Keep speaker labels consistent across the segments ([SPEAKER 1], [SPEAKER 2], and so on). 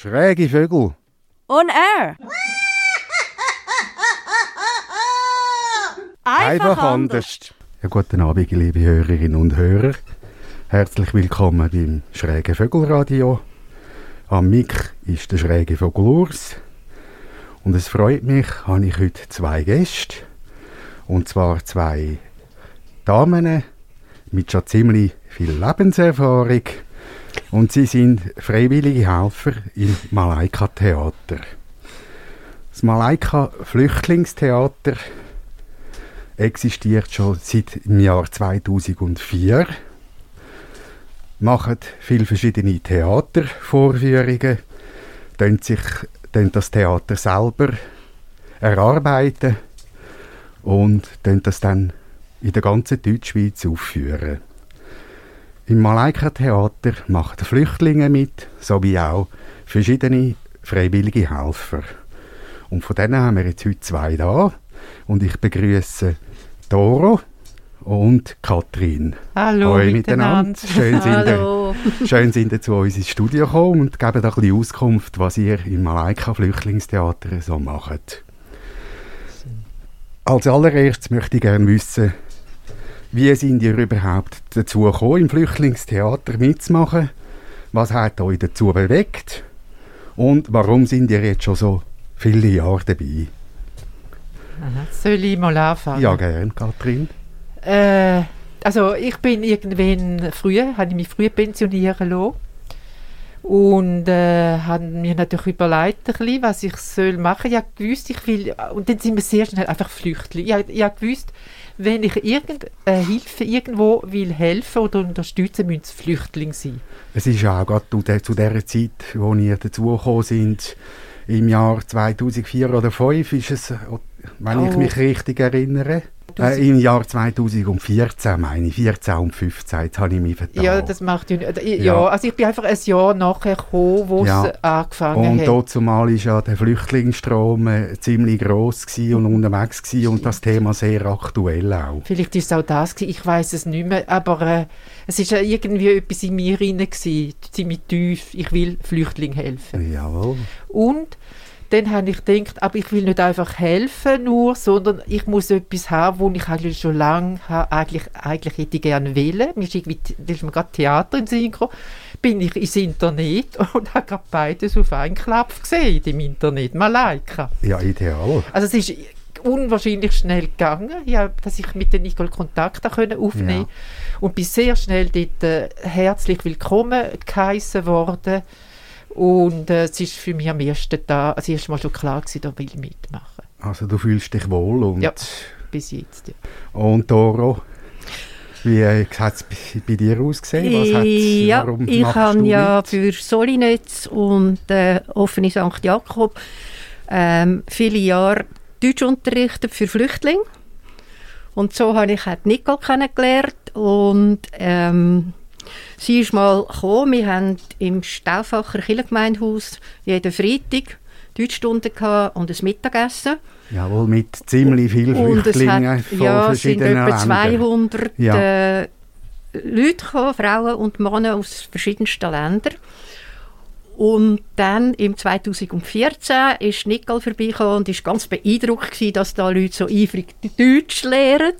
[SPEAKER 1] Schräge Vögel.
[SPEAKER 2] On air.
[SPEAKER 1] Einfach anders. Ja, guten Abend, liebe Hörerinnen und Hörer. Herzlich willkommen beim Schräge Vögelradio. Am Mic ist der Schräge Vogel Urs. Und es freut mich, habe ich heute zwei Gäste. Und zwar zwei Damen mit schon ziemlich viel Lebenserfahrung. Und sie sind freiwillige Helfer im Malaika-Theater. Das Malaika-Flüchtlingstheater existiert schon seit dem Jahr 2004. Macht viele verschiedene Theatervorführungen, dann sich dann das Theater selber erarbeiten und das dann in der ganzen Deutschschweiz aufführen. Im Malaika-Theater machen Flüchtlinge mit, sowie auch verschiedene freiwillige Helfer. Und von denen haben wir jetzt heute zwei da. Und ich begrüße Doro und Katrin.
[SPEAKER 3] Hallo
[SPEAKER 1] Hoi
[SPEAKER 3] miteinander.
[SPEAKER 1] Schön sind,
[SPEAKER 3] Hallo.
[SPEAKER 1] ihr, schön sind ihr zu uns ins Studio gekommen und geben ein bisschen Auskunft, was ihr im Malaika-Flüchtlingstheater so macht. Als allererstes möchte ich gerne wissen, wie sind ihr überhaupt dazu gekommen, im Flüchtlingstheater mitzumachen? Was hat euch dazu bewegt? Und warum sind ihr jetzt schon so viele Jahre dabei?
[SPEAKER 3] Aha. Soll ich mal anfangen?
[SPEAKER 1] Ja, gern, Katrin.
[SPEAKER 3] Äh, also ich bin irgendwann früher, habe ich mich früh pensionieren lassen. Und äh, habe mir natürlich überlegt, ein bisschen, was ich soll machen soll. Ich gewusst, ich will, und dann sind wir sehr schnell einfach Flüchtlinge. Ich, habe- ich habe gewusst, wenn ich irgendeine Hilfe irgendwo will helfen oder unterstützen, müssen es Flüchtlinge sein.
[SPEAKER 1] Es ist ja auch gerade zu der, Zeit, wo ihr dazugekommen sind, im Jahr 2004 oder 2005 ist es, wenn ich
[SPEAKER 3] Oh.
[SPEAKER 1] mich richtig erinnere. Äh, Im Jahr 2014 meine ich, 14 und 15, jetzt habe ich mich vertan.
[SPEAKER 3] Ja, das macht ja nicht. Ja,
[SPEAKER 1] Ja.
[SPEAKER 3] also ich bin einfach ein Jahr nachher gekommen, wo
[SPEAKER 1] Ja.
[SPEAKER 3] es angefangen
[SPEAKER 1] und
[SPEAKER 3] hat.
[SPEAKER 1] dort zumal ist ja der Flüchtlingsstrom äh, ziemlich gross und unterwegs gsi und das Thema sehr aktuell auch.
[SPEAKER 3] Vielleicht ist es auch das gewesen, ich weiß es nicht mehr, aber äh, es ist ja irgendwie etwas in mir drin gewesen, ziemlich tief, ich will Flüchtlingen helfen.
[SPEAKER 1] Jawohl.
[SPEAKER 3] Und dann habe ich gedacht, aber ich will nicht einfach helfen nur, sondern ich muss etwas haben, wo ich eigentlich schon lange ha- eigentlich, eigentlich hätte gerne wollen. Mir ist irgendwie, da ist mir gerade Theater in Sinn gekommen. Bin ich ins Internet und habe gerade beides auf einen Klapp gesehen im Internet, Malaika.
[SPEAKER 1] Ja, ideal.
[SPEAKER 3] Also es ist unwahrscheinlich schnell gegangen, ja, dass ich mit der Nicole Kontakt habe können aufnehmen
[SPEAKER 1] Ja.
[SPEAKER 3] und bin sehr schnell dort äh, herzlich willkommen geheissen worden und äh, es ist für mich am ersten Tag, also erst mal schon klar gewesen, da will ich mitmachen,
[SPEAKER 1] Also du fühlst dich wohl und,
[SPEAKER 3] Ja. bis jetzt. Ja.
[SPEAKER 1] und Doro, wie äh, hat es bei- bei dir ausgesehen? Was hat's-
[SPEAKER 4] ja,
[SPEAKER 1] warum
[SPEAKER 4] ich habe ja
[SPEAKER 1] mit?
[SPEAKER 4] für Solinetz und äh, offene St. Jakob ähm, viele Jahre Deutsch unterrichtet für Flüchtlinge. Und so habe ich auch die Nicole kennengelernt. Und ähm, sie ist mal gekommen. Wir haben im Stauffacher Kirchengemeindehaus jeden Freitag Deutschstunden gehabt und ein Mittagessen.
[SPEAKER 1] Jawohl, mit ziemlich vielen
[SPEAKER 4] Und es
[SPEAKER 1] Flüchtlingen
[SPEAKER 4] hat, ja, es sind
[SPEAKER 1] verschiedenen
[SPEAKER 4] etwa
[SPEAKER 1] Ländern.
[SPEAKER 4] 200
[SPEAKER 1] Ja.
[SPEAKER 4] äh, Leute gekommen, Frauen und Männer aus verschiedensten Ländern. Und dann im 2014 ist Nicole vorbeigekommen und ist ganz beeindruckt gewesen, dass da Leute so eifrig Deutsch lernen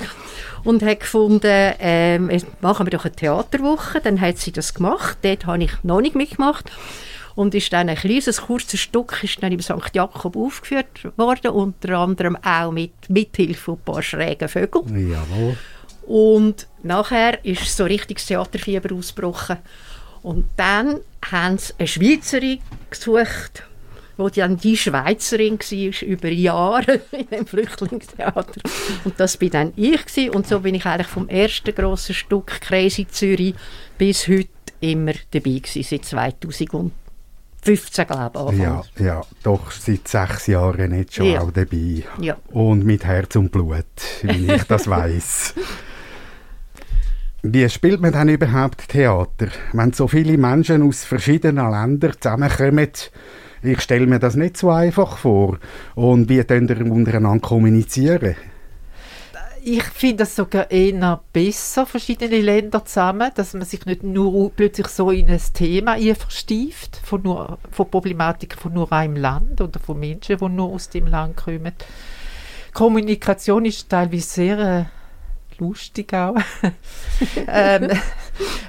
[SPEAKER 4] und hat gefunden, ähm, machen wir doch eine Theaterwoche. Dann hat sie das gemacht. Dort habe ich noch nicht mitgemacht und ist dann ein kleines, kurzes Stück ist dann im St. Jakob aufgeführt worden, unter anderem auch mit Mithilfe von ein paar schrägen Vögeln.
[SPEAKER 1] Jawohl.
[SPEAKER 4] Und nachher ist so richtig das Theaterfieber ausgebrochen. Und dann haben sie eine Schweizerin gesucht, wo dann die Schweizerin war, über Jahre in dem Flüchtlingstheater. Und das bin dann ich. Gewesen. Und so bin ich eigentlich vom ersten grossen Stück Crazy Zürich bis heute immer dabei gewesen, seit 2015, glaube ich.
[SPEAKER 1] Ja, ja, doch seit sechs Jahren jetzt schon
[SPEAKER 4] Ja.
[SPEAKER 1] auch dabei.
[SPEAKER 4] Ja.
[SPEAKER 1] Und mit Herz und Blut, wie ich das weiß. Wie spielt man denn überhaupt Theater? Wenn so viele Menschen aus verschiedenen Ländern zusammenkommen, ich stelle mir das nicht so einfach vor. Und wie könnt ihr untereinander kommunizieren?
[SPEAKER 3] ich finde es sogar eher besser, verschiedene Länder zusammen, dass man sich nicht nur plötzlich so in ein Thema verstieft, von, von Problematik von nur einem Land oder von Menschen, die nur aus dem Land kommen. Kommunikation ist teilweise sehr äh, lustig auch. ähm,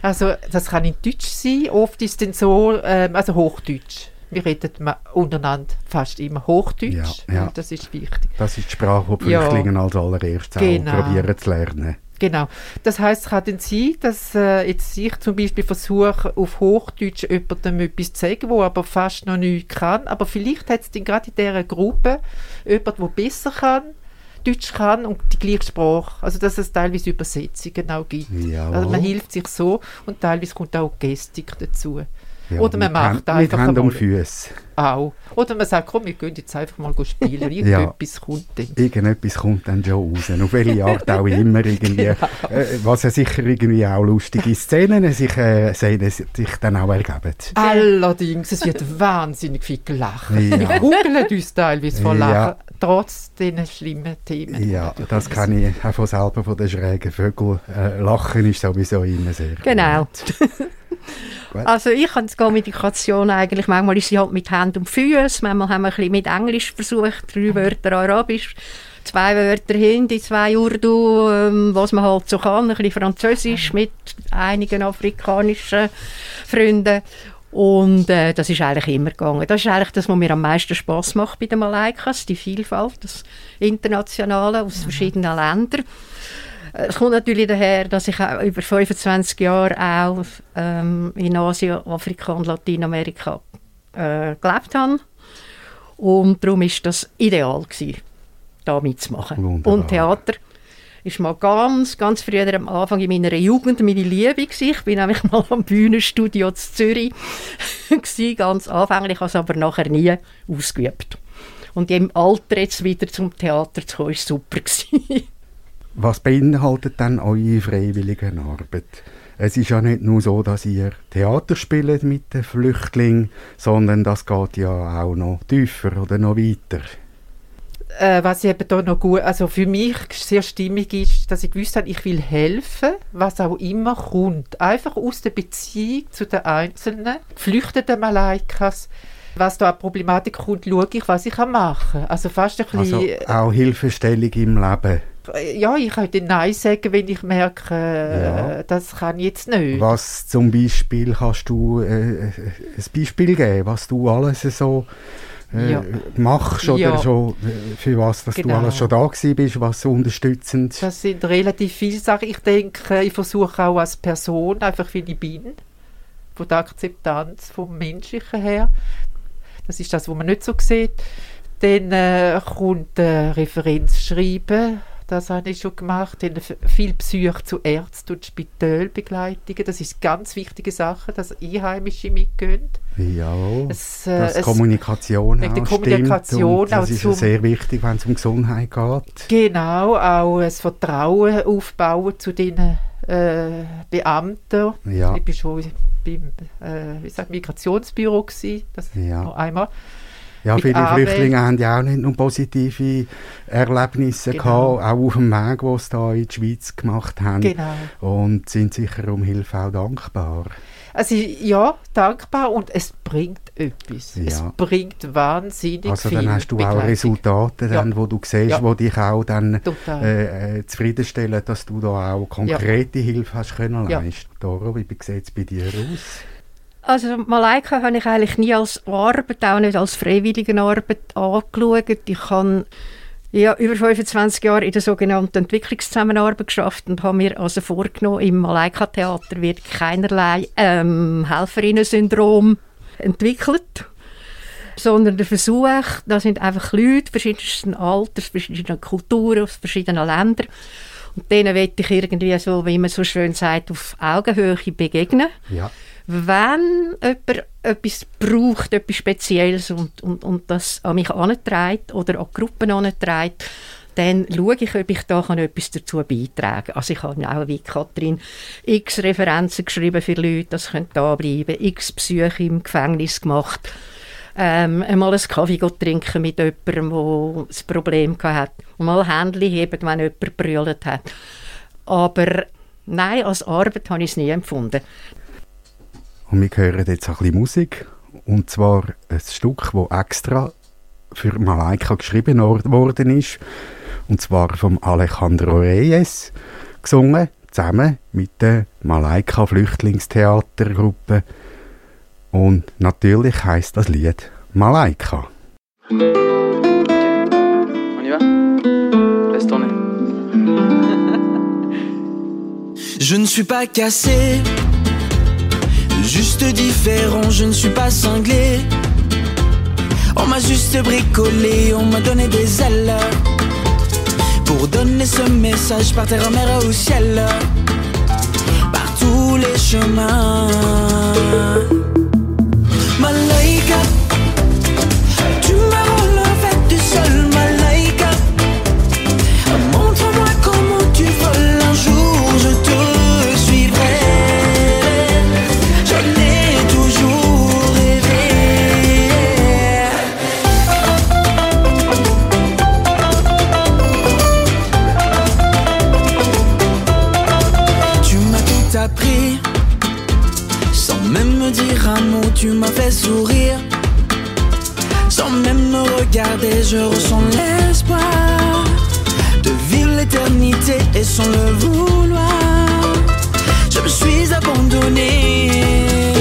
[SPEAKER 3] also das kann in Deutsch sein, oft ist es dann so, ähm, also Hochdeutsch wir reden untereinander fast immer Hochdeutsch. Ja, ja. Das ist wichtig.
[SPEAKER 1] Das ist die Sprache, die Flüchtlinge ja. als allererstes genau. probieren zu lernen.
[SPEAKER 3] Genau. Das heißt, es kann dann sein, dass äh, jetzt ich zum Beispiel versuche, auf Hochdeutsch jemandem etwas zu sagen, der aber fast noch nichts kann. Aber vielleicht hat es dann gerade in dieser Gruppe jemand, der besser kann, Deutsch kann und die gleiche Sprache. Also, dass es teilweise Übersetzungen auch gibt. Jawohl. Also, man hilft sich so und teilweise kommt auch Gestik dazu. Ja, Oder man macht
[SPEAKER 1] Hand, einfach Hand und Füße.
[SPEAKER 3] Auch. Oder man sagt, komm, wir gehen jetzt einfach mal spielen. Irgendetwas
[SPEAKER 1] ja,
[SPEAKER 3] kommt dann.
[SPEAKER 1] Irgendetwas kommt dann schon raus. Auf welche Art auch immer. Irgendwie, genau. äh, was ja sicher irgendwie auch lustige Szenen sich, äh, sich dann auch ergeben.
[SPEAKER 3] Allerdings, es wird wahnsinnig viel gelacht. Ja. Wir googeln uns teilweise vor Lachen. Ja. Trotz diesen schlimmen Themen.
[SPEAKER 1] Ja, das kann ich auch von selber von den schrägen Vögeln. Äh, Lachen ist sowieso immer sehr
[SPEAKER 4] Genau. Also ich habe die Kommunikation eigentlich, manchmal ist sie halt mit Hand und Füßen, manchmal haben wir ein bisschen mit Englisch versucht, drei Wörter Arabisch, zwei Wörter Hindi, zwei Urdu, ähm, was man halt so kann, ein bisschen Französisch mit einigen afrikanischen Freunden. Und äh, das ist eigentlich immer gegangen. Das ist eigentlich das, was mir am meisten Spaß macht bei den Malaikas, die Vielfalt, das Internationale aus verschiedenen Ländern. Es kommt natürlich daher, dass ich auch über 25 Jahre auch ähm, in Asien, Afrika und Lateinamerika äh, gelebt habe. Und darum war das ideal gewesen, da mitzumachen. Wunderbar. Und Theater ist mal ganz, ganz früher am Anfang in meiner Jugend meine Liebe gewesen. Ich bin nämlich mal am Bühnenstudio in Zürich gewesen, ganz anfänglich, habe es aber nachher nie ausgeübt. Und im Alter jetzt wieder zum Theater zu kommen, war super gewesen.
[SPEAKER 1] Was beinhaltet dann eure freiwillige Arbeit? Es ist ja nicht nur so, dass ihr Theater spielt mit den Flüchtlingen, sondern das geht ja auch noch tiefer oder noch weiter.
[SPEAKER 3] Äh, was eben da noch gut, also für mich sehr stimmig ist, dass ich gewusst habe, ich will helfen, was auch immer kommt. Einfach aus der Beziehung zu den Einzelnen, geflüchteten Malaikas, was da an Problematik kommt, schaue ich, was ich machen kann. Also fast ein
[SPEAKER 1] also bisschen... Also auch Hilfestellung im Leben
[SPEAKER 3] ja, ich könnte Nein sagen, wenn ich merke, ja. das kann ich jetzt nicht.
[SPEAKER 1] Was zum Beispiel kannst du äh, ein Beispiel geben, was du alles so äh, ja. machst oder ja. schon, äh, für was dass genau. du alles schon da gewesen bist, was so unterstützend.
[SPEAKER 3] Das sind relativ viele Sachen. Ich denke, ich versuche auch als Person, einfach wie ich bin, von der Akzeptanz vom Menschlichen her. Das ist das, was man nicht so sieht. Dann äh, kommt äh, Referenz schreiben das habe ich schon gemacht. Ich viel Psyche zu Ärzten und Spitalbegleitungen. Das ist eine ganz wichtige Sache, dass Einheimische mitgehen.
[SPEAKER 1] Ja, es, äh, dass es, Kommunikation auch Kommunikation stimmt. das ist zum, sehr wichtig, wenn es um Gesundheit geht.
[SPEAKER 3] Genau, auch das Vertrauen aufbauen zu den äh, Beamten. Ja. Ich war schon beim äh, wie sagt, Migrationsbüro, gewesen, das ja. noch einmal.
[SPEAKER 1] Ja, viele Arbeit. Flüchtlinge haben ja auch nicht nur positive Erlebnisse genau. gehabt, auch auf dem Weg, den sie hier in die Schweiz gemacht haben. Genau. Und sind sicher um Hilfe auch dankbar.
[SPEAKER 3] Also ja, dankbar und es bringt etwas. Ja. Es bringt wahnsinnig
[SPEAKER 1] also
[SPEAKER 3] viel.
[SPEAKER 1] Also dann hast du auch Resultate, dann, ja. wo du siehst, ja. wo dich auch dann äh, äh, zufriedenstellen, dass du da auch konkrete Hilfe hast können leisten. Doro, wie sieht es bei dir aus?
[SPEAKER 4] Also Malaika habe ich eigentlich nie als Arbeit, auch nicht als freiwillige Arbeit angeschaut. Ich habe ja, über 25 Jahre in der sogenannten Entwicklungszusammenarbeit geschafft und habe mir also vorgenommen, im Malaika-Theater wird keinerlei ähm, Helferinnen-Syndrom entwickelt, sondern der Versuch, da sind einfach Leute verschiedensten Alters, verschiedener Kulturen, aus verschiedenen Ländern und denen will ich irgendwie so, wie man so schön sagt, auf Augenhöhe begegnen. Ja wenn jemand etwas braucht, etwas Spezielles und, und, und das an mich antreibt oder an Gruppen antreibt, dann schaue ich, ob ich da etwas dazu beitragen kann. Also ich habe auch wie Katrin x Referenzen geschrieben für Leute, das können da bleiben, x Psyche im Gefängnis gemacht. Ähm, einmal einen Kaffee trinken mit jemandem, der ein Problem hatte. Und mal Hände heben, wenn jemand brüllt hat. Aber nein, als Arbeit habe ich es nie empfunden.
[SPEAKER 1] Und wir hören jetzt ein bisschen Musik. Und zwar ein Stück, das extra für Malaika geschrieben worden ist. Und zwar vom Alejandro Reyes gesungen, zusammen mit der Malaika Flüchtlingstheatergruppe. Und natürlich heißt das Lied Malaika.
[SPEAKER 2] On y va? Laisse tourner. Je ne suis pas cassé, juste différent, je ne suis pas cinglé. On m'a juste bricolé, on m'a donné des ailes pour donner ce message par terre, en mer au ciel, par tous les chemins. Tu m'as fait sourire. Sans même me regarder, je ressens l'espoir de vivre l'éternité et sans le vouloir. Je me suis abandonné.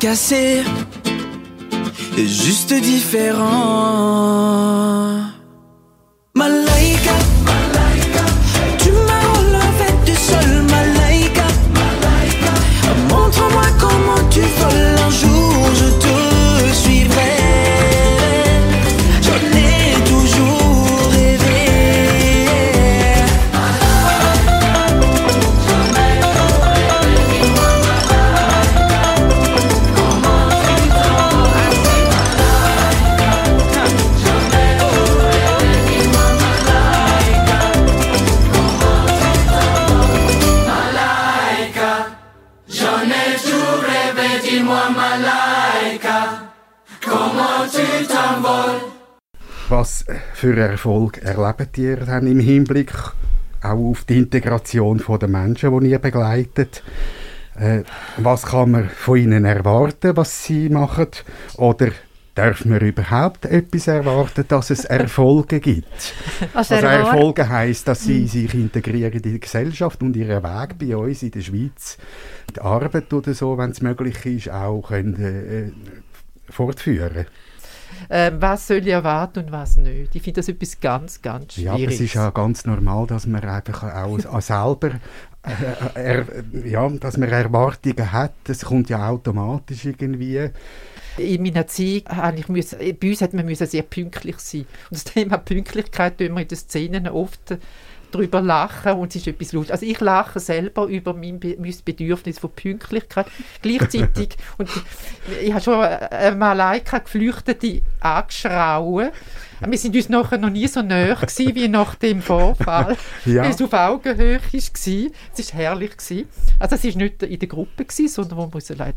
[SPEAKER 2] Cassé, juste différent.
[SPEAKER 1] Was für Erfolg erlebt ihr dann im Hinblick auch auf die Integration der Menschen, die ihr begleitet? Äh, was kann man von ihnen erwarten, was sie machen? Oder darf man überhaupt etwas erwarten, dass es Erfolge gibt?
[SPEAKER 4] Also,
[SPEAKER 1] Also Erfolge heißt, dass sie sich integrieren in die Gesellschaft und ihren Weg bei uns in der Schweiz, die Arbeit oder so, wenn es möglich ist, auch können, äh, fortführen.
[SPEAKER 3] Ähm, was soll ich erwarten und was nicht? Ich finde das etwas ganz, ganz
[SPEAKER 1] Ja, aber es ist ja ganz normal, dass man einfach auch auch selber äh, er, ja, dass man Erwartungen hat. Das kommt ja automatisch irgendwie.
[SPEAKER 3] In meiner Zeit habe ich müssen, bei uns hat man müssen sehr pünktlich sein. Und das Thema Pünktlichkeit tun wir in den Szenen oft darüber lachen und es ist etwas lustig. Also ich lache selber über mein, Be mein Bedürfnis von Pünktlichkeit. Gleichzeitig, und ich habe schon äh, Malaika Geflüchtete angeschrauen. Wir sind uns nachher noch nie so näher gewesen, wie nach dem Vorfall,
[SPEAKER 1] Ja.
[SPEAKER 3] weil es auf Augenhöhe war. Es war herrlich. Gewesen. Also es war nicht in der Gruppe, gewesen, sondern wo wir leid.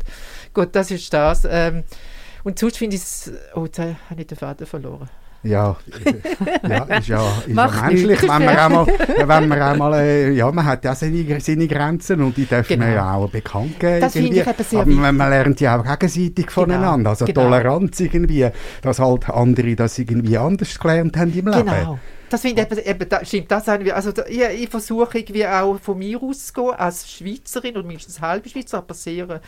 [SPEAKER 3] Gut, das ist das. Ähm, und sonst finde ich es... Oh, jetzt habe ich den Faden verloren.
[SPEAKER 1] Ja, ja, ist ja, ist ja menschlich, wenn man auch mal, wenn man auch mal äh, ja, man hat ja seine, seine Grenzen und die dürfen
[SPEAKER 3] Genau.
[SPEAKER 1] man ja auch bekannt geben.
[SPEAKER 3] Das finde ich eben sehr
[SPEAKER 1] Aber man, man lernt ja auch gegenseitig voneinander, also
[SPEAKER 3] genau.
[SPEAKER 1] Toleranz irgendwie, dass halt andere das irgendwie anders gelernt haben im Leben.
[SPEAKER 3] Genau. Das finde ich eben, eben da, stimmt das auch, also da, ich, ich versuche irgendwie auch von mir auszugehen, als Schweizerin und mindestens halbe Schweizer, aber sehr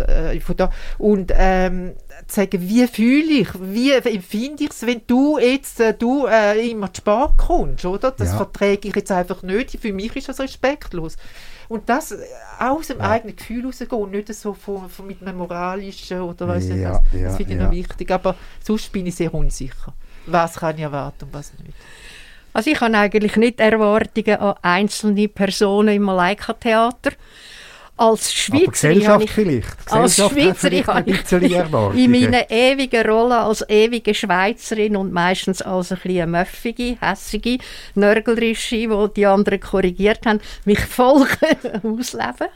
[SPEAKER 3] äh, von da, und ähm, zu sagen, wie fühle ich, wie empfinde ich es, wenn du jetzt äh, du, äh, immer zu spät kommst, oder? Das
[SPEAKER 1] Ja.
[SPEAKER 3] verträge ich jetzt einfach nicht, für mich ist das respektlos. Und das äh, aus dem
[SPEAKER 1] Ja.
[SPEAKER 3] eigenen Gefühl rausgehen, und nicht so von, von mit einem moralischen oder weiss nicht
[SPEAKER 1] Ja,
[SPEAKER 3] was.
[SPEAKER 1] ja,
[SPEAKER 3] Das finde ich
[SPEAKER 1] ja.
[SPEAKER 3] noch wichtig, aber sonst bin ich sehr unsicher. Was kann ich erwarten und was nicht.
[SPEAKER 4] Also ich habe eigentlich nicht Erwartungen an einzelne Personen im Malaika-Theater. Als
[SPEAKER 1] Aber
[SPEAKER 4] Schweizerin
[SPEAKER 1] Gesellschaft
[SPEAKER 4] habe ich
[SPEAKER 1] vielleicht.
[SPEAKER 4] als
[SPEAKER 1] Gesellschaft
[SPEAKER 4] Schweizerin habe ich in meiner ewigen Rolle als ewige Schweizerin und meistens als ein bisschen möffige, hässige, nörgelrische, die die anderen korrigiert haben, mich voll ausleben.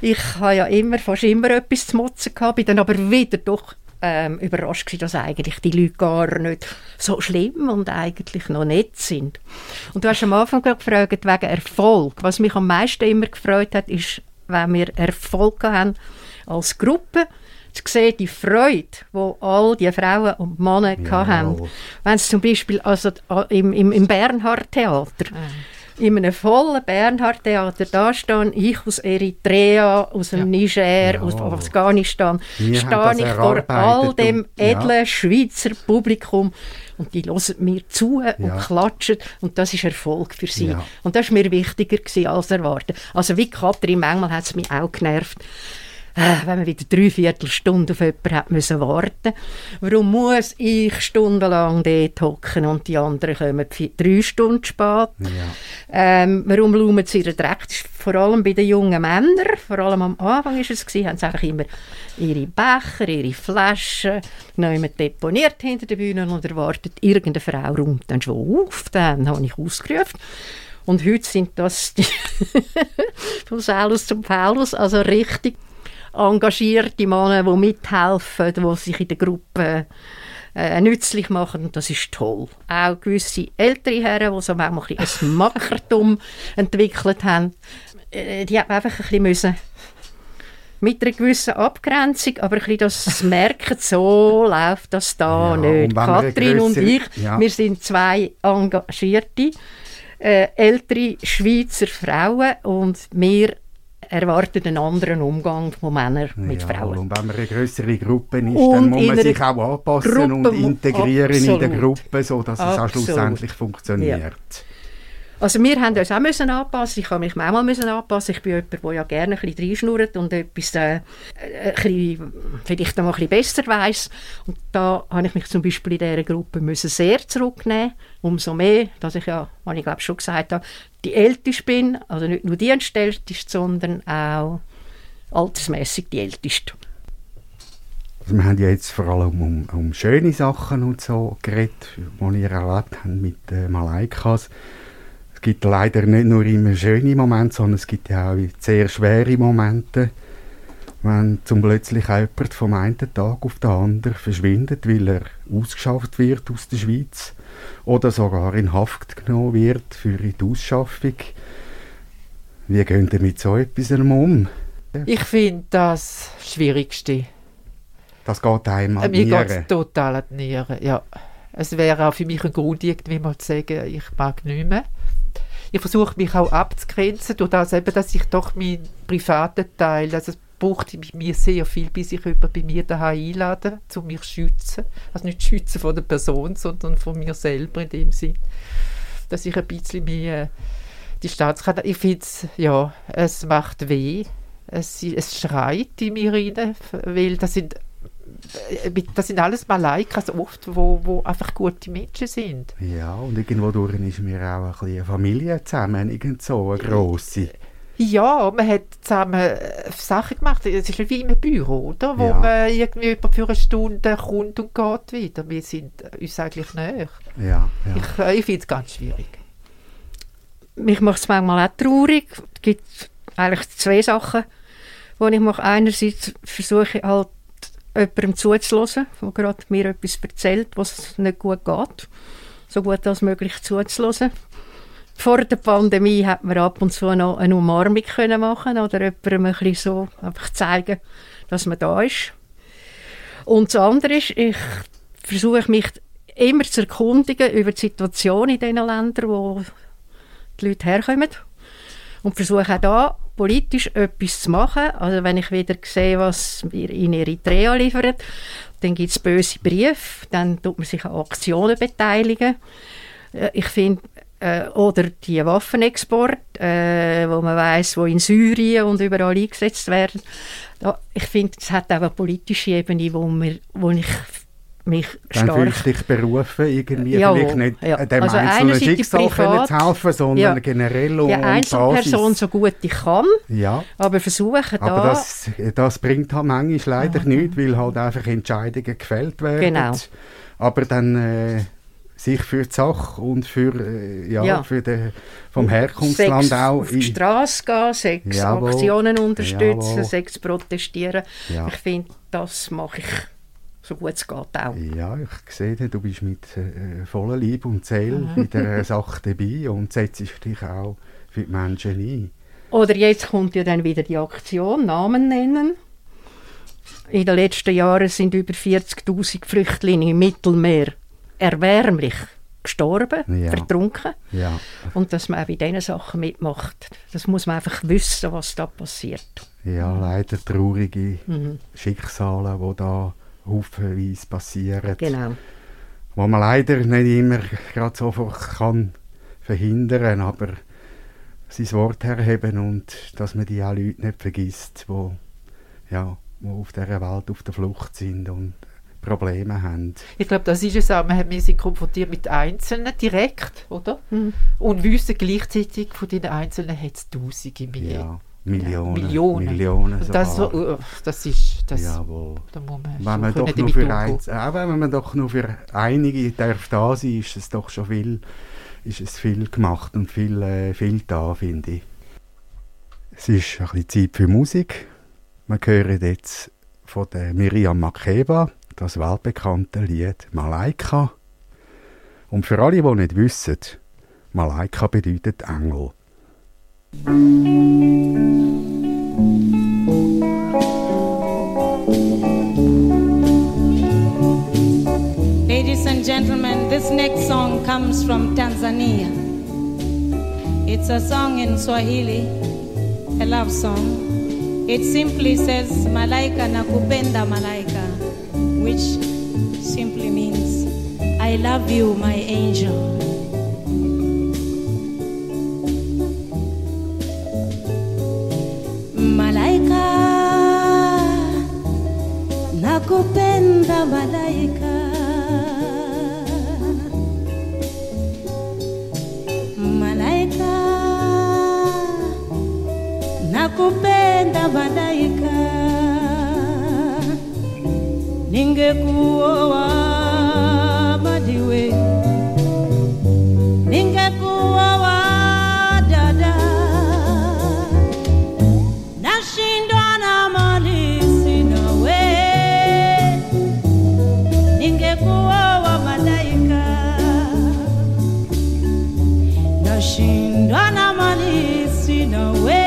[SPEAKER 4] Ich habe ja immer, fast immer etwas zu motzen gehabt, bin dann aber wieder doch ähm, überrascht gewesen, dass eigentlich die Leute gar nicht so schlimm und eigentlich noch nett sind. Und du hast am Anfang gefragt, wegen Erfolg. Was mich am meisten immer gefreut hat, ist, wenn wir Erfolg haben als Gruppe, zu sehen, die Freude, die all die Frauen und Männer
[SPEAKER 1] Jawohl.
[SPEAKER 4] haben. Wenn sie zum Beispiel also, äh, im, im, im Bernhard-Theater in einem vollen Bernhard-Theater, da stehe ich aus Eritrea, aus dem Niger, aus
[SPEAKER 1] Ja.
[SPEAKER 4] Afghanistan,
[SPEAKER 1] Wir
[SPEAKER 4] stehe ich vor all dem
[SPEAKER 1] und- ja.
[SPEAKER 4] edlen Schweizer Publikum und die hören mir zu und
[SPEAKER 1] Ja.
[SPEAKER 4] klatschen und das ist Erfolg für sie.
[SPEAKER 1] Ja.
[SPEAKER 4] Und das war mir wichtiger gewesen als erwartet. Also wie Katrin, manchmal hat es mich auch genervt, wenn man wieder drei Viertelstunde auf jemanden hat müssen warten. Warum muss ich stundenlang dort hocken und die anderen kommen drei Stunden spät?
[SPEAKER 1] Ja.
[SPEAKER 4] Ähm, warum laumen sie ihren Dreck? Das ist vor allem bei den jungen Männern, vor allem am Anfang ist es gewesen, haben sie einfach immer ihre Becher, ihre Flaschen neu deponiert hinter der Bühne und erwartet, irgendeine Frau räumt dann schon auf. Dann habe ich ausgerufen. Und heute sind das die von Saulus zum Paulus, also richtig engagierte Männer, die mithelfen, die sich in der Gruppe äh, nützlich machen. Das ist toll. Auch gewisse ältere Herren, die so manchmal ein, ein Mackertum entwickelt haben, äh, die haben einfach ein bisschen müssen mit einer gewissen Abgrenzung, aber ein bisschen das merken, so läuft das da
[SPEAKER 1] Ja,
[SPEAKER 4] nicht.
[SPEAKER 1] und
[SPEAKER 4] Katrin und ich,
[SPEAKER 1] ja.
[SPEAKER 4] wir sind zwei engagierte, äh, ältere Schweizer Frauen und wir erwarten einen anderen Umgang von Männern mit
[SPEAKER 1] Ja,
[SPEAKER 4] Frauen.
[SPEAKER 1] Und wenn man eine größere Gruppe ist,
[SPEAKER 4] Und
[SPEAKER 1] dann muss man sich auch anpassen
[SPEAKER 4] Gruppe
[SPEAKER 1] und integrieren in der
[SPEAKER 4] absolut.
[SPEAKER 1] Gruppe, sodass es auch
[SPEAKER 4] Absolut.
[SPEAKER 1] schlussendlich funktioniert.
[SPEAKER 4] Also wir haben uns auch müssen anpassen. Ich habe mich manchmal müssen anpassen. Ich bin jemand, der ja gerne ein bisschen reinschnurrt und etwas äh, äh, ein bisschen, vielleicht noch mal ein bisschen besser weiss. Und da habe ich mich zum Beispiel in dieser Gruppe müssen sehr zurücknehmen. Umso mehr, dass ich ja, was ich glaube schon gesagt habe, die Älteste bin. Also nicht nur die Älteste, sondern auch altersmäßig die Älteste.
[SPEAKER 1] Also wir haben ja jetzt vor allem um, um schöne Sachen und so geredet, die ihr erlebt habt mit äh, Malaikas. Es gibt leider nicht nur immer schöne Momente, sondern es gibt ja auch sehr schwere Momente, wenn zum plötzlich jemand vom einen Tag auf den anderen verschwindet, weil er ausgeschafft wird aus der Schweiz oder sogar in Haft genommen wird für die Ausschaffung. Wie gehen ihr mit so etwas um?
[SPEAKER 3] Ich finde das Schwierigste.
[SPEAKER 1] Das geht einem
[SPEAKER 3] Äh,
[SPEAKER 1] an
[SPEAKER 3] Mir
[SPEAKER 1] die
[SPEAKER 3] geht es total an die Nieren, ja. Es wäre auch für mich ein Grund, irgendwie mal zu sagen, ich mag nicht mehr. Ich versuche mich auch abzugrenzen, durch das eben, dass ich doch meinen privaten Teil, also es braucht mir sehr viel, bis ich jemanden bei mir daheim einlade, um mich zu schützen. Also nicht schützen von der Person, sondern von mir selber in dem Sinn. Dass ich ein bisschen mehr äh, Distanz kann. Ich finde es, ja, es macht weh. Es, es schreit in mir rein, weil das sind das sind alles Malaikas oft, wo, wo einfach gute Menschen sind.
[SPEAKER 1] Ja, und irgendwo durch ist mir auch ein bisschen eine Familie zusammen, irgend so eine grosse.
[SPEAKER 3] Ja, man hat zusammen äh, Sachen gemacht. Es ist wie im Büro, oder? Wo
[SPEAKER 1] Ja.
[SPEAKER 3] man irgendwie für eine Stunde kommt und geht wieder. Wir sind uns eigentlich näher.
[SPEAKER 1] Ja, ja.
[SPEAKER 3] Ich, äh, ich finde es ganz schwierig.
[SPEAKER 4] mich macht es manchmal auch traurig. Es gibt eigentlich zwei Sachen, wo ich mache. Einerseits versuche ich halt jemandem zuzuhören, der gerade mir etwas erzählt, was nicht gut geht. So gut als möglich zuzuhören. Vor der Pandemie hat man ab und zu noch eine Umarmung können machen oder jemandem ein bisschen so einfach zeigen, dass man da ist. Und das andere ist, ich versuche mich immer zu erkundigen über die Situation in den Ländern, wo die Leute herkommen. Und versuche auch da politisch etwas zu machen. Also wenn ich wieder sehe, was wir in Eritrea liefern, dann gibt es böse Briefe, dann tut man sich an Aktionen beteiligen. Äh, ich finde, äh, oder die Waffenexport, äh, wo man weiß, wo in Syrien und überall eingesetzt werden. Ich finde, es hat auch eine politische Ebene, wo, wir, wo ich mich
[SPEAKER 1] Dann
[SPEAKER 4] stark...
[SPEAKER 1] fühlst du dich berufen, irgendwie
[SPEAKER 4] Jawohl,
[SPEAKER 1] vielleicht nicht
[SPEAKER 4] ja.
[SPEAKER 1] dem
[SPEAKER 4] Also
[SPEAKER 1] einzelnen Schicksal
[SPEAKER 4] privat,
[SPEAKER 1] zu helfen, sondern
[SPEAKER 4] ja.
[SPEAKER 1] generell um
[SPEAKER 4] Die Einzelperson
[SPEAKER 1] Basis.
[SPEAKER 4] so gut ich kann,
[SPEAKER 1] Ja,
[SPEAKER 4] aber versuche
[SPEAKER 1] aber
[SPEAKER 4] da...
[SPEAKER 1] das, das bringt halt manchmal leider
[SPEAKER 4] Ja.
[SPEAKER 1] nichts, weil halt einfach Entscheidungen gefällt werden.
[SPEAKER 4] Genau.
[SPEAKER 1] Aber dann äh, sich für die Sache und für, äh, ja,
[SPEAKER 4] Ja.
[SPEAKER 1] für den, vom Herkunftsland
[SPEAKER 4] Sex
[SPEAKER 1] auch...
[SPEAKER 4] auf die Straße gehen, Sex
[SPEAKER 1] Jawohl.
[SPEAKER 4] Aktionen unterstützen,
[SPEAKER 1] Jawohl.
[SPEAKER 4] Sex protestieren.
[SPEAKER 1] Ja.
[SPEAKER 4] Ich finde, das mache ich so gut es geht auch.
[SPEAKER 1] Ja, ich sehe, du bist mit äh, voller Liebe und Seele in der Sache dabei und setzt dich auch für die Menschen ein.
[SPEAKER 4] Oder jetzt kommt ja dann wieder die Aktion, Namen nennen. In den letzten Jahren sind über 40'000 Flüchtlinge im Mittelmeer erbärmlich gestorben,
[SPEAKER 1] Ja.
[SPEAKER 4] vertrunken.
[SPEAKER 1] Ja,
[SPEAKER 4] Und dass man auch bei diesen Sachen mitmacht. Das muss man einfach wissen, was da passiert.
[SPEAKER 1] ja leider traurige
[SPEAKER 4] Mhm.
[SPEAKER 1] Schicksale, die da haufenweise passieren.
[SPEAKER 4] Genau.
[SPEAKER 1] Wo man leider nicht immer gerade sofort kann verhindern aber sein Wort herheben und dass man die auch Leute nicht vergisst, die ja, wo auf dieser Welt auf der Flucht sind und Probleme haben.
[SPEAKER 3] Ich glaube, das ist es auch. Wir, haben- wir sind konfrontiert mit Einzelnen direkt, oder?
[SPEAKER 4] Mhm.
[SPEAKER 3] Und wissen gleichzeitig, von diesen Einzelnen hat es Tausende mehr.
[SPEAKER 1] Ja, Millionen.
[SPEAKER 3] Millionen.
[SPEAKER 1] Millionen
[SPEAKER 3] Und das, so, uh, das ist, das,
[SPEAKER 1] Jawohl.
[SPEAKER 3] da muss man,
[SPEAKER 1] Wenn man, doch nur für eins, auch wenn man doch nur für einige darf da sein, ist es doch schon viel, ist es viel gemacht und viel, äh, viel da, finde ich. Es ist ein bisschen Zeit für Musik. Wir hören jetzt von der Miriam Makeba das weltbekannte Lied Malaika. Und für alle, die nicht wissen, Malaika bedeutet Engel.
[SPEAKER 5] Ladies and gentlemen, this next song comes from Tanzania. It's a song in Swahili, a love song. It simply says, Malaika nakupenda malaika, which simply means, I love you, my angel. Nakupenda malaika. Malaika, nakupenda malaika. Ningekuoa Shindwana mani sinawe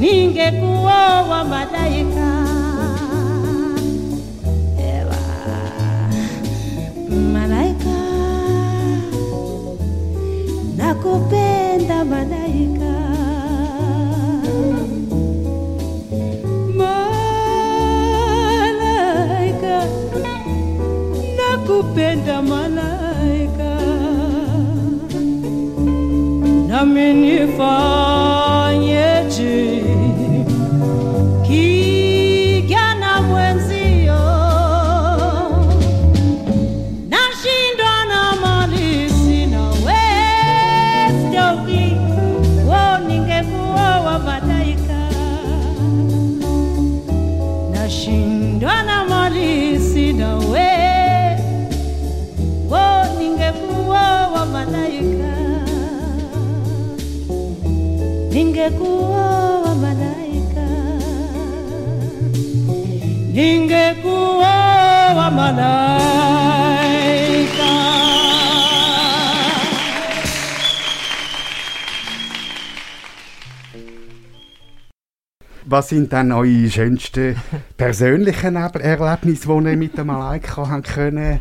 [SPEAKER 5] ningekuwa malaika. Ewa, malaika. Nakupenda malaika. Malaika. Nakupenda malaika. Nami nifanyeje ningekuwa wa malaika. Ningekuwa wa malaika.
[SPEAKER 1] Was sind dann eure schönsten persönlichen Erlebnisse, die ihr mit der Malaika haben können,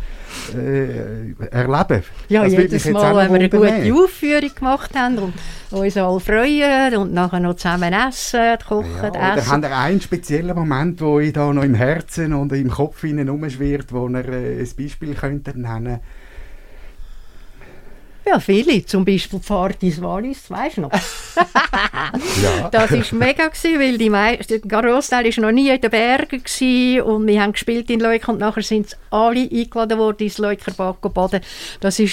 [SPEAKER 1] äh, erleben.
[SPEAKER 4] Ja,
[SPEAKER 1] Das
[SPEAKER 4] jedes Mal, wenn wir eine gute Aufführung gemacht haben und uns alle freuen und nachher noch zusammen essen, kochen,
[SPEAKER 1] Ja, oder
[SPEAKER 4] essen.
[SPEAKER 1] habt ihr einen speziellen Moment, wo ihr da noch im Herzen und im Kopf innen rumschwirrt, wo ihr äh, ein Beispiel könntet nennen
[SPEAKER 4] Ja, viele. Zum Beispiel Fahrt ins Wallis, weißt du noch?
[SPEAKER 1] Ja.
[SPEAKER 4] Das war mega, gewesen, weil die mei- der Großteil war noch nie in den Bergen gewesen und wir haben gespielt in Leuken und nachher sind alle eingeladen worden ins Leukerbad baden. Das war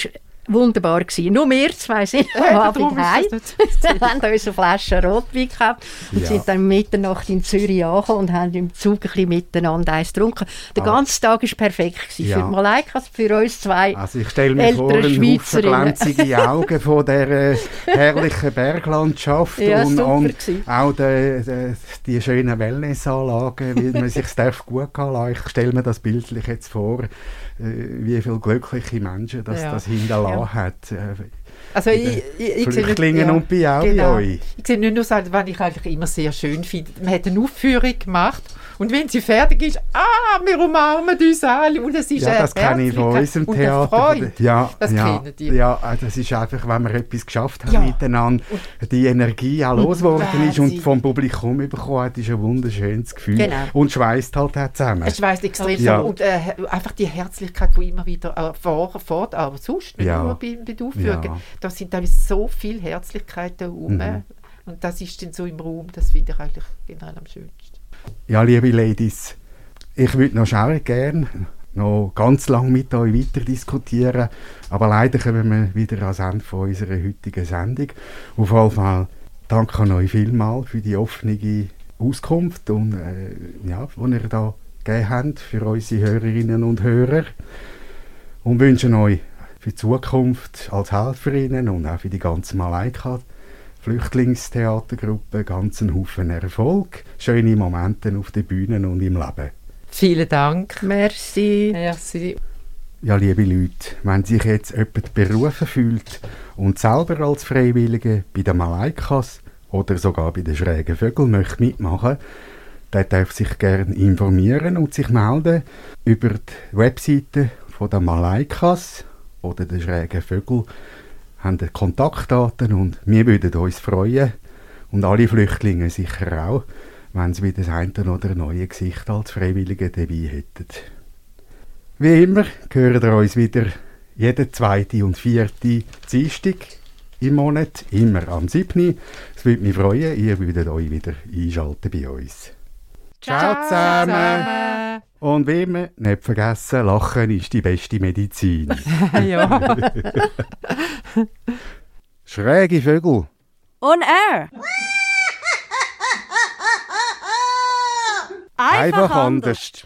[SPEAKER 4] wunderbar. Gewesen. Nur wir zwei sind am Abend
[SPEAKER 3] darum ist
[SPEAKER 4] heim.
[SPEAKER 3] das
[SPEAKER 4] Wir haben uns eine Flasche Rotwein gekauft und
[SPEAKER 1] Ja.
[SPEAKER 4] sind dann Mitternacht in Zürich angekommen und haben im Zug ein bisschen miteinander eins getrunken. Der
[SPEAKER 1] Ah.
[SPEAKER 4] ganze Tag war perfekt. Gewesen.
[SPEAKER 1] Ja.
[SPEAKER 4] Für Malaikas, für uns zwei.
[SPEAKER 1] Also ich stelle mir vor, einen Haufen glänzige Augen von der äh, herrlichen Berglandschaft
[SPEAKER 4] Ja,
[SPEAKER 1] und, und auch de, de, die schönen Wellnessanlagen, wie man sich darf gut gehen lassen. Ich stelle mir das bildlich jetzt vor, äh, wie viele glückliche Menschen das,
[SPEAKER 3] Ja.
[SPEAKER 1] das hinterlassen
[SPEAKER 3] Ja.
[SPEAKER 1] hat. Äh,
[SPEAKER 3] Also ich, ich, ich sehe nicht-
[SPEAKER 1] Flüchtlingen und bei auch
[SPEAKER 3] genau.
[SPEAKER 1] bei euch.
[SPEAKER 3] Ich sehe nicht nur was ich eigentlich immer sehr schön finde. Man hat eine Aufführung gemacht und wenn sie fertig ist, ah, wir umarmen uns alle und es ist
[SPEAKER 1] Ja, das kenne ich von unserem Theater.
[SPEAKER 3] Freude.
[SPEAKER 1] Ja,
[SPEAKER 3] Das
[SPEAKER 1] ja,
[SPEAKER 3] kennen die.
[SPEAKER 1] Ja, äh, das ist einfach, wenn man etwas geschafft hat
[SPEAKER 3] Ja.
[SPEAKER 1] miteinander, die Energie auch losgeworden ist und vom Publikum bekommen hat, ist ein wunderschönes Gefühl.
[SPEAKER 4] Genau.
[SPEAKER 1] Und schweißt halt auch zusammen.
[SPEAKER 3] Es schweißt extrem
[SPEAKER 1] Ja.
[SPEAKER 3] Und äh, einfach die Herzlichkeit, die immer wieder äh, vor, vor, aber sonst nicht
[SPEAKER 1] Ja.
[SPEAKER 3] nur bei, bei der Aufführung.
[SPEAKER 1] Ja.
[SPEAKER 3] Da sind teilweise so viel Herzlichkeiten um.
[SPEAKER 1] Mhm.
[SPEAKER 3] Und das ist dann so im Raum, das finde ich eigentlich generell am schönsten.
[SPEAKER 1] Ja, liebe Ladies, ich würde noch schnell gerne noch ganz lang mit euch weiter diskutieren, aber leider kommen wir wieder ans Ende von unserer heutigen Sendung. Auf jeden Fall danke an euch vielmals für die offene Auskunft und äh, ja, die ihr da gegeben habt für unsere Hörerinnen und Hörer und wünschen euch für die Zukunft als Helferinnen und auch für die ganze Malaika Flüchtlingstheatergruppe ganz einen Haufen Erfolg, schöne Momente auf den Bühnen und im Leben.
[SPEAKER 3] Vielen Dank.
[SPEAKER 4] Merci.
[SPEAKER 3] Merci.
[SPEAKER 1] Ja, liebe Leute, wenn sich jetzt jemand berufen fühlt und selber als Freiwillige bei den Malaikas oder sogar bei den schrägen Vögeln möchte mitmachen, der darf sich gerne informieren und sich melden über die Webseite von der Malaikas oder der schrägen Vögel haben Kontaktdaten und wir würden uns freuen und alle Flüchtlinge sicher auch, wenn sie wieder das eine oder neue Gesicht als Freiwillige dabei hätten. Wie immer hören ihr uns wieder jeden zweiten und vierten Dienstag im Monat, immer am 7. Es würde mich freuen, ihr würdet euch wieder einschalten bei uns. Ciao zusammen! Und wie immer, nicht vergessen, Lachen ist die beste Medizin.
[SPEAKER 3] ja.
[SPEAKER 1] Schräge Vögel.
[SPEAKER 6] On air.
[SPEAKER 5] Einfach,
[SPEAKER 1] Einfach
[SPEAKER 5] anders.
[SPEAKER 1] anders.